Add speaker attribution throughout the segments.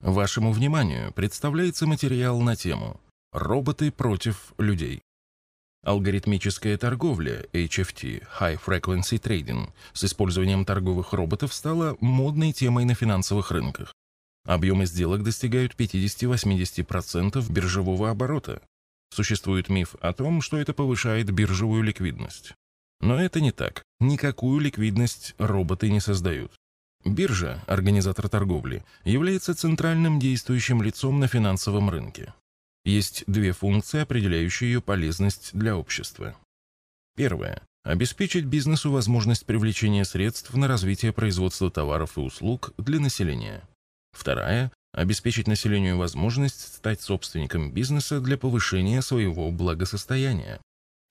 Speaker 1: Вашему вниманию представляется материал на тему «Роботы против людей». Алгоритмическая торговля HFT High Frequency Trading с использованием торговых роботов стала модной темой на финансовых рынках. Объемы сделок достигают 50-80% биржевого оборота. Существует миф о том, что это повышает биржевую ликвидность. Но это не так. Никакую ликвидность роботы не создают. Биржа, организатор торговли, является центральным действующим лицом на финансовом рынке. Есть две функции, определяющие ее полезность для общества. Первая – обеспечить бизнесу возможность привлечения средств на развитие производства товаров и услуг для населения. Вторая – обеспечить населению возможность стать собственником бизнеса для повышения своего благосостояния.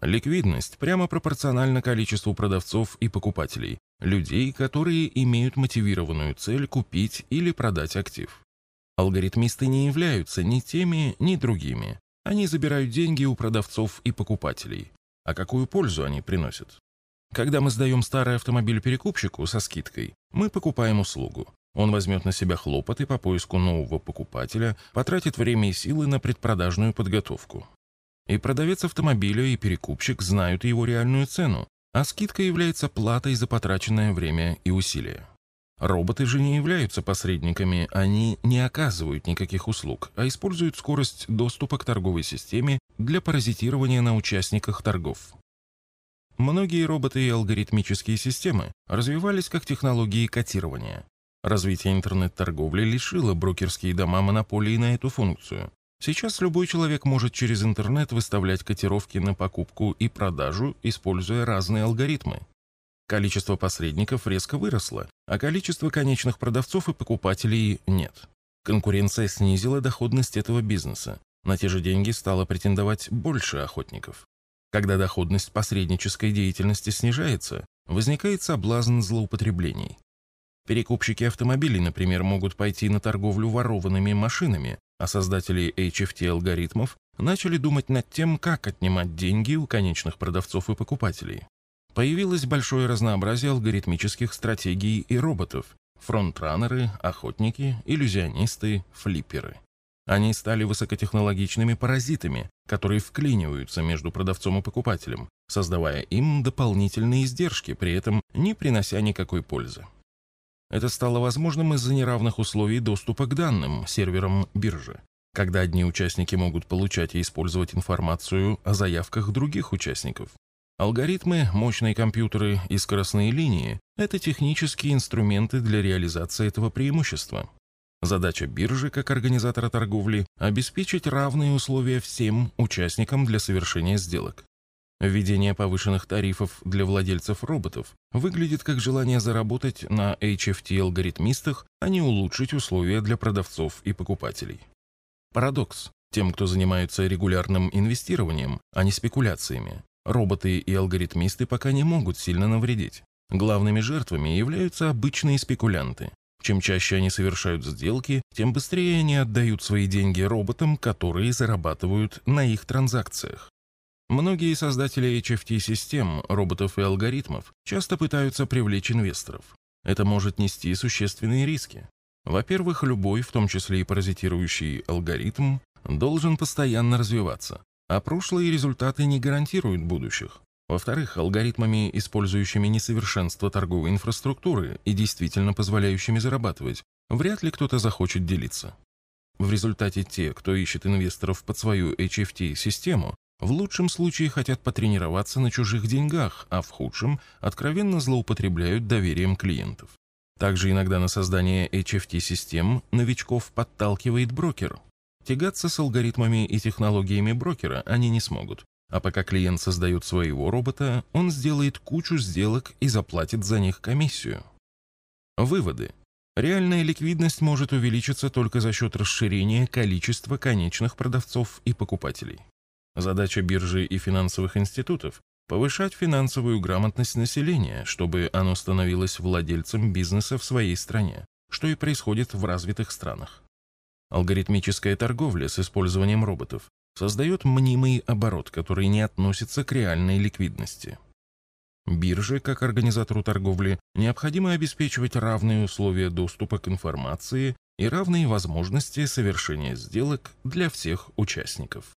Speaker 1: Ликвидность прямо пропорциональна количеству продавцов и покупателей, людей, которые имеют мотивированную цель купить или продать актив. Алгоритмисты не являются ни теми, ни другими. Они забирают деньги у продавцов и покупателей. А какую пользу они приносят? Когда мы сдаем старый автомобиль перекупщику со скидкой, мы покупаем услугу. Он возьмет на себя хлопоты по поиску нового покупателя, потратит время и силы на предпродажную подготовку. И продавец автомобиля, и перекупщик знают его реальную цену, а скидка является платой за потраченное время и усилия. Роботы же не являются посредниками, они не оказывают никаких услуг, а используют скорость доступа к торговой системе для паразитирования на участниках торгов. Многие роботы и алгоритмические системы развивались как технологии котирования. Развитие интернет-торговли лишило брокерские дома монополии на эту функцию, Сейчас любой человек может через интернет выставлять котировки на покупку и продажу, используя разные алгоритмы. Количество посредников резко выросло, а количество конечных продавцов и покупателей нет. Конкуренция снизила доходность этого бизнеса. На те же деньги стало претендовать больше охотников. Когда доходность посреднической деятельности снижается, возникает соблазн злоупотреблений. Перекупщики автомобилей, например, могут пойти на торговлю ворованными машинами, а создатели HFT-алгоритмов начали думать над тем, как отнимать деньги у конечных продавцов и покупателей. Появилось большое разнообразие алгоритмических стратегий и роботов – фронтранеры, охотники, иллюзионисты, флипперы. Они стали высокотехнологичными паразитами, которые вклиниваются между продавцом и покупателем, создавая им дополнительные издержки, при этом не принося никакой пользы. Это стало возможным из-за неравных условий доступа к данным, серверам биржи, когда одни участники могут получать и использовать информацию о заявках других участников. Алгоритмы, мощные компьютеры и скоростные линии – это технические инструменты для реализации этого преимущества. Задача биржи, как организатора торговли, обеспечить равные условия всем участникам для совершения сделок. Введение повышенных тарифов для владельцев роботов выглядит как желание заработать на HFT-алгоритмистах, а не улучшить условия для продавцов и покупателей. Парадокс. Тем, кто занимается регулярным инвестированием, а не спекуляциями, роботы и алгоритмисты пока не могут сильно навредить. Главными жертвами являются обычные спекулянты. Чем чаще они совершают сделки, тем быстрее они отдают свои деньги роботам, которые зарабатывают на их транзакциях. Многие создатели HFT-систем, роботов и алгоритмов часто пытаются привлечь инвесторов. Это может нести существенные риски. Во-первых, любой, в том числе и паразитирующий алгоритм, должен постоянно развиваться, а прошлые результаты не гарантируют будущих. Во-вторых, алгоритмами, использующими несовершенство торговой инфраструктуры и действительно позволяющими зарабатывать, вряд ли кто-то захочет делиться. В результате те, кто ищет инвесторов под свою HFT-систему, в лучшем случае хотят потренироваться на чужих деньгах, а в худшем откровенно злоупотребляют доверием клиентов. Также иногда на создание HFT-систем новичков подталкивает брокер. Тягаться с алгоритмами и технологиями брокера они не смогут. А пока клиент создает своего робота, он сделает кучу сделок и заплатит за них комиссию. Выводы. Реальная ликвидность может увеличиться только за счет расширения количества конечных продавцов и покупателей. Задача биржи и финансовых институтов – повышать финансовую грамотность населения, чтобы оно становилось владельцем бизнеса в своей стране, что и происходит в развитых странах. Алгоритмическая торговля с использованием роботов создает мнимый оборот, который не относится к реальной ликвидности. Бирже, как организатору торговли, необходимо обеспечивать равные условия доступа к информации и равные возможности совершения сделок для всех участников.